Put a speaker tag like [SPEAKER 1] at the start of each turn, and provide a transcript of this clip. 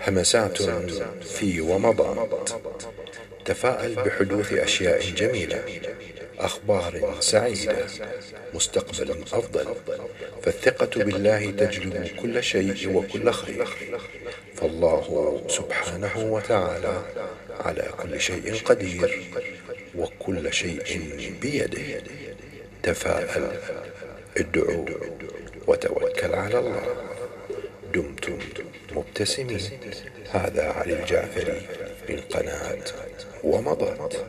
[SPEAKER 1] همسات في ومضات. تفاءل بحدوث أشياء جميلة أخبار سعيدة مستقبل أفضل. فالثقة بالله تجلب كل شيء وكل خير. فالله سبحانه وتعالى على كل شيء قدير وكل شيء بيده. تفاءل ادعو وتوكل على الله. دمتم مبتسمين هذا علي الجعفري من قناة ومضت.